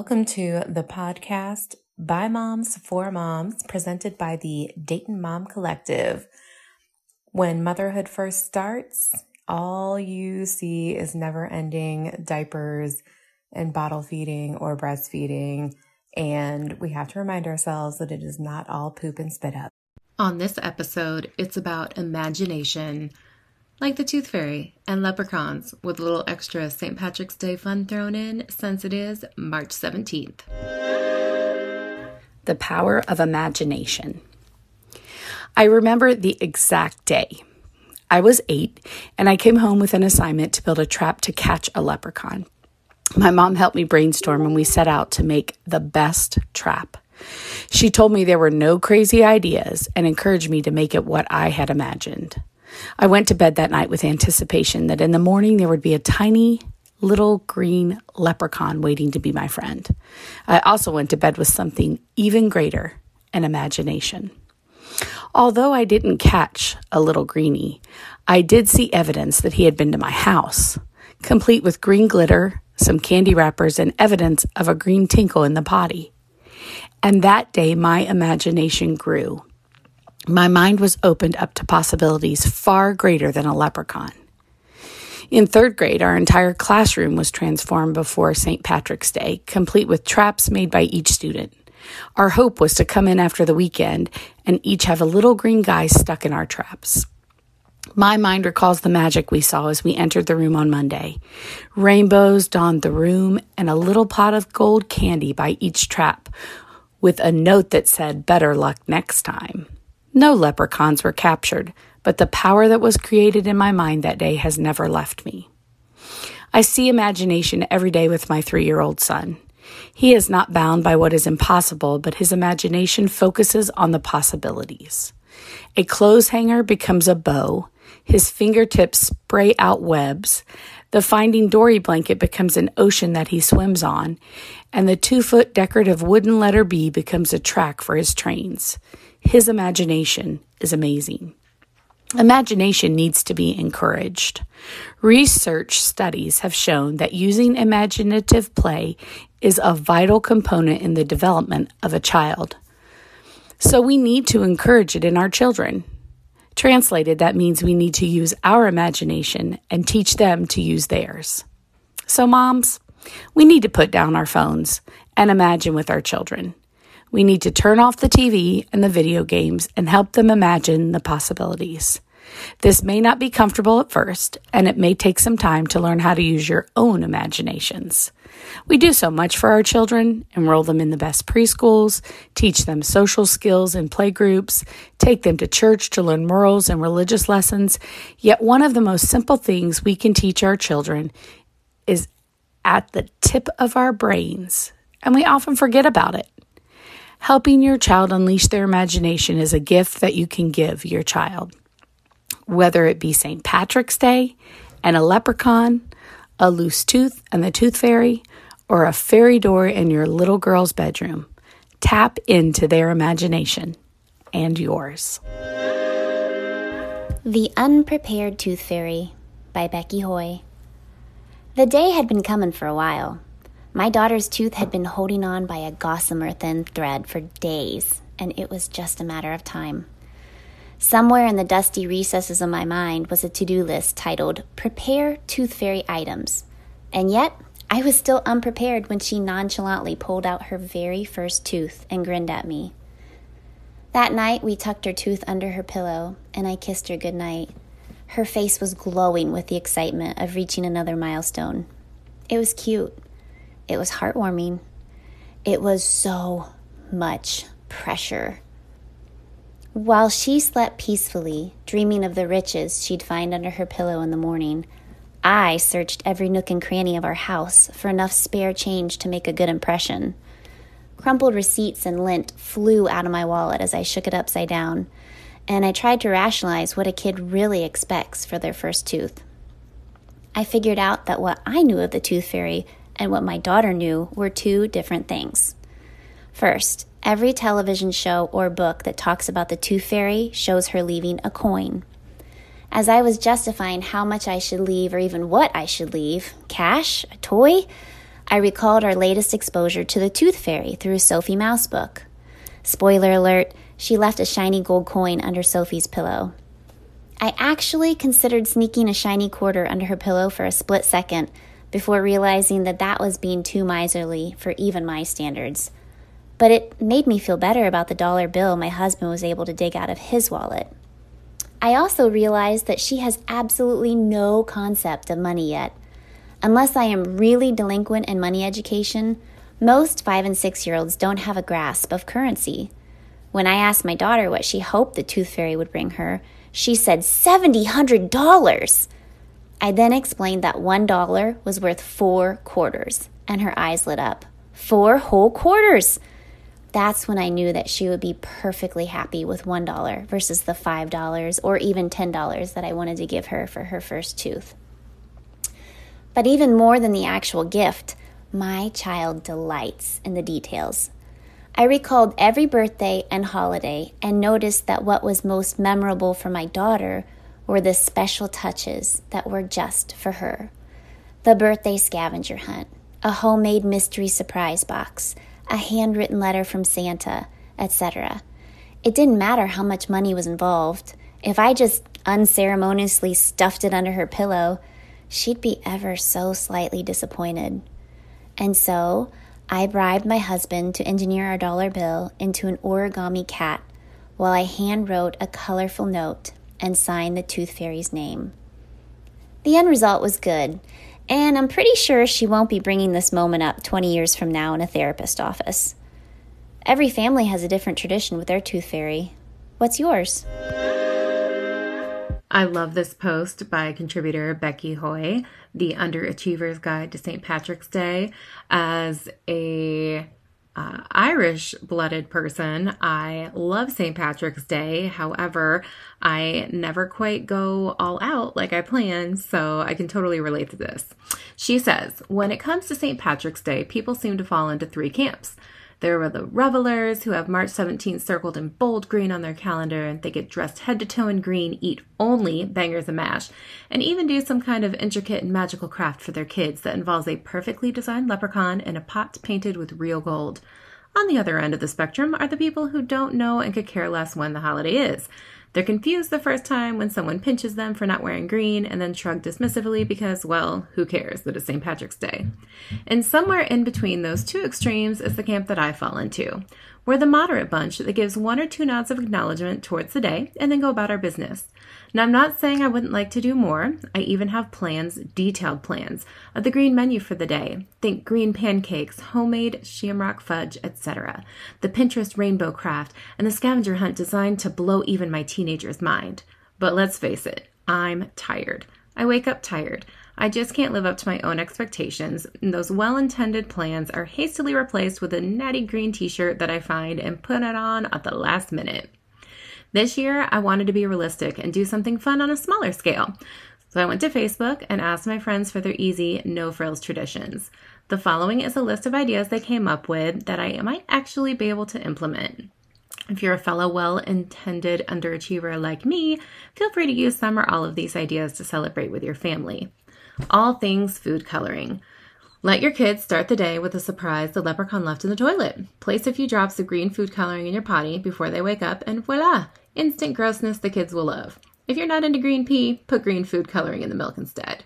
Welcome to the podcast by Moms for Moms, presented by the Dayton Mom Collective. When motherhood first starts, all you see is never ending diapers and bottle feeding or breastfeeding. And we have to remind ourselves that it is not all poop and spit up. On this episode, it's about imagination, like the Tooth Fairy and leprechauns, with a little extra St. Patrick's Day fun thrown in since it is March 17th. The power of imagination. I remember the exact day. I was eight, and I came home with an assignment to build a trap to catch a leprechaun. My mom helped me brainstorm, and we set out to make the best trap. She told me there were no crazy ideas and encouraged me to make it what I had imagined. I went to bed that night with anticipation that in the morning there would be a tiny little green leprechaun waiting to be my friend. I also went to bed with something even greater an imagination. Although I didn't catch a little greenie, I did see evidence that he had been to my house, complete with green glitter, some candy wrappers, and evidence of a green tinkle in the potty. And that day, my imagination grew. My mind was opened up to possibilities far greater than a leprechaun. In third grade, our entire classroom was transformed before St. Patrick's Day, complete with traps made by each student. Our hope was to come in after the weekend and each have a little green guy stuck in our traps. My mind recalls the magic we saw as we entered the room on Monday. Rainbows donned the room and a little pot of gold candy by each trap with a note that said, Better luck next time. No leprechauns were captured, but the power that was created in my mind that day has never left me. I see imagination every day with my three year old son. He is not bound by what is impossible, but his imagination focuses on the possibilities. A clothes hanger becomes a bow, his fingertips spray out webs, the Finding Dory blanket becomes an ocean that he swims on, and the two foot decorative wooden letter B becomes a track for his trains. His imagination is amazing. Imagination needs to be encouraged. Research studies have shown that using imaginative play is a vital component in the development of a child. So we need to encourage it in our children. Translated, that means we need to use our imagination and teach them to use theirs. So, moms, we need to put down our phones and imagine with our children. We need to turn off the TV and the video games and help them imagine the possibilities. This may not be comfortable at first, and it may take some time to learn how to use your own imaginations. We do so much for our children, enroll them in the best preschools, teach them social skills in playgroups, take them to church to learn morals and religious lessons. Yet, one of the most simple things we can teach our children is at the tip of our brains, and we often forget about it. Helping your child unleash their imagination is a gift that you can give your child. Whether it be St. Patrick's Day and a leprechaun, a loose tooth and the tooth fairy, or a fairy door in your little girl's bedroom, tap into their imagination and yours. The Unprepared Tooth Fairy by Becky Hoy. The day had been coming for a while. My daughter's tooth had been holding on by a gossamer thin thread for days, and it was just a matter of time. Somewhere in the dusty recesses of my mind was a to do list titled Prepare Tooth Fairy Items. And yet, I was still unprepared when she nonchalantly pulled out her very first tooth and grinned at me. That night, we tucked her tooth under her pillow, and I kissed her good night. Her face was glowing with the excitement of reaching another milestone. It was cute. It was heartwarming. It was so much pressure. While she slept peacefully, dreaming of the riches she'd find under her pillow in the morning, I searched every nook and cranny of our house for enough spare change to make a good impression. Crumpled receipts and lint flew out of my wallet as I shook it upside down, and I tried to rationalize what a kid really expects for their first tooth. I figured out that what I knew of the tooth fairy and what my daughter knew were two different things. First, every television show or book that talks about the tooth fairy shows her leaving a coin. As I was justifying how much I should leave or even what I should leave cash, a toy I recalled our latest exposure to the Tooth Fairy through a Sophie Mouse book. Spoiler alert, she left a shiny gold coin under Sophie's pillow. I actually considered sneaking a shiny quarter under her pillow for a split second before realizing that that was being too miserly for even my standards. But it made me feel better about the dollar bill my husband was able to dig out of his wallet. I also realized that she has absolutely no concept of money yet. Unless I am really delinquent in money education, most five and six year olds don't have a grasp of currency. When I asked my daughter what she hoped the tooth fairy would bring her, she said $7,000. I then explained that one dollar was worth four quarters, and her eyes lit up. Four whole quarters! That's when I knew that she would be perfectly happy with one dollar versus the five dollars or even ten dollars that I wanted to give her for her first tooth. But even more than the actual gift, my child delights in the details. I recalled every birthday and holiday and noticed that what was most memorable for my daughter were the special touches that were just for her. The birthday scavenger hunt, a homemade mystery surprise box, a handwritten letter from Santa, etc. It didn't matter how much money was involved. If I just unceremoniously stuffed it under her pillow, she'd be ever so slightly disappointed. And so, I bribed my husband to engineer our dollar bill into an origami cat while I hand wrote a colorful note and signed the tooth fairy's name. The end result was good, and I'm pretty sure she won't be bringing this moment up 20 years from now in a therapist office. Every family has a different tradition with their tooth fairy. What's yours? I love this post by contributor Becky Hoy, The Underachiever's Guide to St. Patrick's Day. As a uh, Irish blooded person, I love St. Patrick's Day. However, I never quite go all out like I plan, so I can totally relate to this. She says, When it comes to St. Patrick's Day, people seem to fall into three camps. There were the revelers who have March 17th circled in bold green on their calendar and they get dressed head to toe in green, eat only bangers and mash, and even do some kind of intricate and magical craft for their kids that involves a perfectly designed leprechaun in a pot painted with real gold. On the other end of the spectrum are the people who don't know and could care less when the holiday is. They're confused the first time when someone pinches them for not wearing green and then shrug dismissively because, well, who cares that it's St. Patrick's Day? And somewhere in between those two extremes is the camp that I fall into. We're the moderate bunch that gives one or two nods of acknowledgement towards the day and then go about our business. Now, I'm not saying I wouldn't like to do more. I even have plans, detailed plans, of the green menu for the day. Think green pancakes, homemade shamrock fudge, etc. The Pinterest rainbow craft, and the scavenger hunt designed to blow even my teenager's mind. But let's face it, I'm tired. I wake up tired. I just can't live up to my own expectations, and those well intended plans are hastily replaced with a natty green t shirt that I find and put it on at the last minute. This year, I wanted to be realistic and do something fun on a smaller scale. So I went to Facebook and asked my friends for their easy, no frills traditions. The following is a list of ideas they came up with that I might actually be able to implement. If you're a fellow well intended underachiever like me, feel free to use some or all of these ideas to celebrate with your family. All things food coloring. Let your kids start the day with a surprise the leprechaun left in the toilet. Place a few drops of green food coloring in your potty before they wake up, and voila! Instant grossness the kids will love. If you're not into green pee, put green food coloring in the milk instead.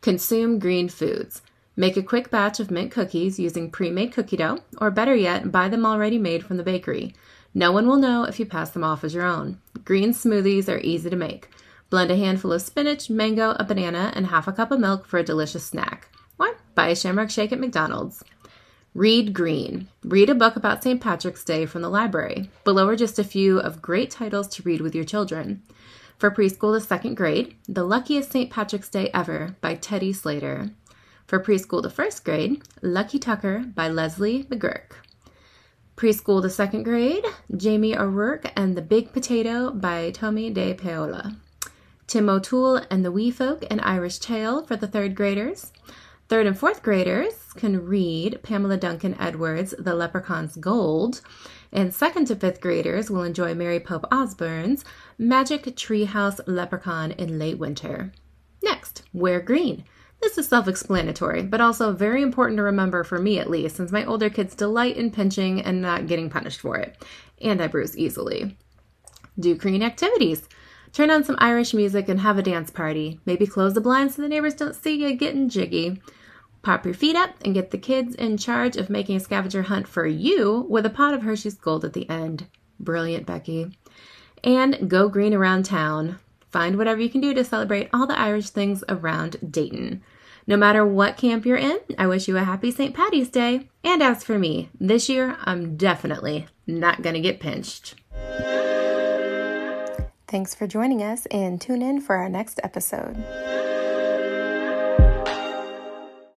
Consume green foods. Make a quick batch of mint cookies using pre made cookie dough, or better yet, buy them already made from the bakery. No one will know if you pass them off as your own. Green smoothies are easy to make. Blend a handful of spinach, mango, a banana, and half a cup of milk for a delicious snack. Or buy a shamrock shake at McDonald's. Read Green. Read a book about St. Patrick's Day from the library. Below are just a few of great titles to read with your children. For preschool to second grade, The Luckiest St. Patrick's Day Ever by Teddy Slater. For preschool to first grade, Lucky Tucker by Leslie McGurk. Preschool to second grade, Jamie O'Rourke and the Big Potato by Tomie De dePaola. Tim O'Toole and the Wee Folk, an Irish Tale for the third graders. Third and fourth graders can read Pamela Duncan Edwards' The Leprechaun's Gold, and second to fifth graders will enjoy Mary Pope Osborne's Magic Treehouse Leprechaun in Late Winter. Next, wear green. This is self explanatory, but also very important to remember for me at least, since my older kids delight in pinching and not getting punished for it. And I bruise easily. Do green activities. Turn on some Irish music and have a dance party. Maybe close the blinds so the neighbors don't see you getting jiggy. Pop your feet up and get the kids in charge of making a scavenger hunt for you with a pot of Hershey's Gold at the end. Brilliant, Becky. And go green around town. Find whatever you can do to celebrate all the Irish things around Dayton. No matter what camp you're in, I wish you a happy St. Patty's Day. And as for me, this year I'm definitely not going to get pinched. Thanks for joining us and tune in for our next episode.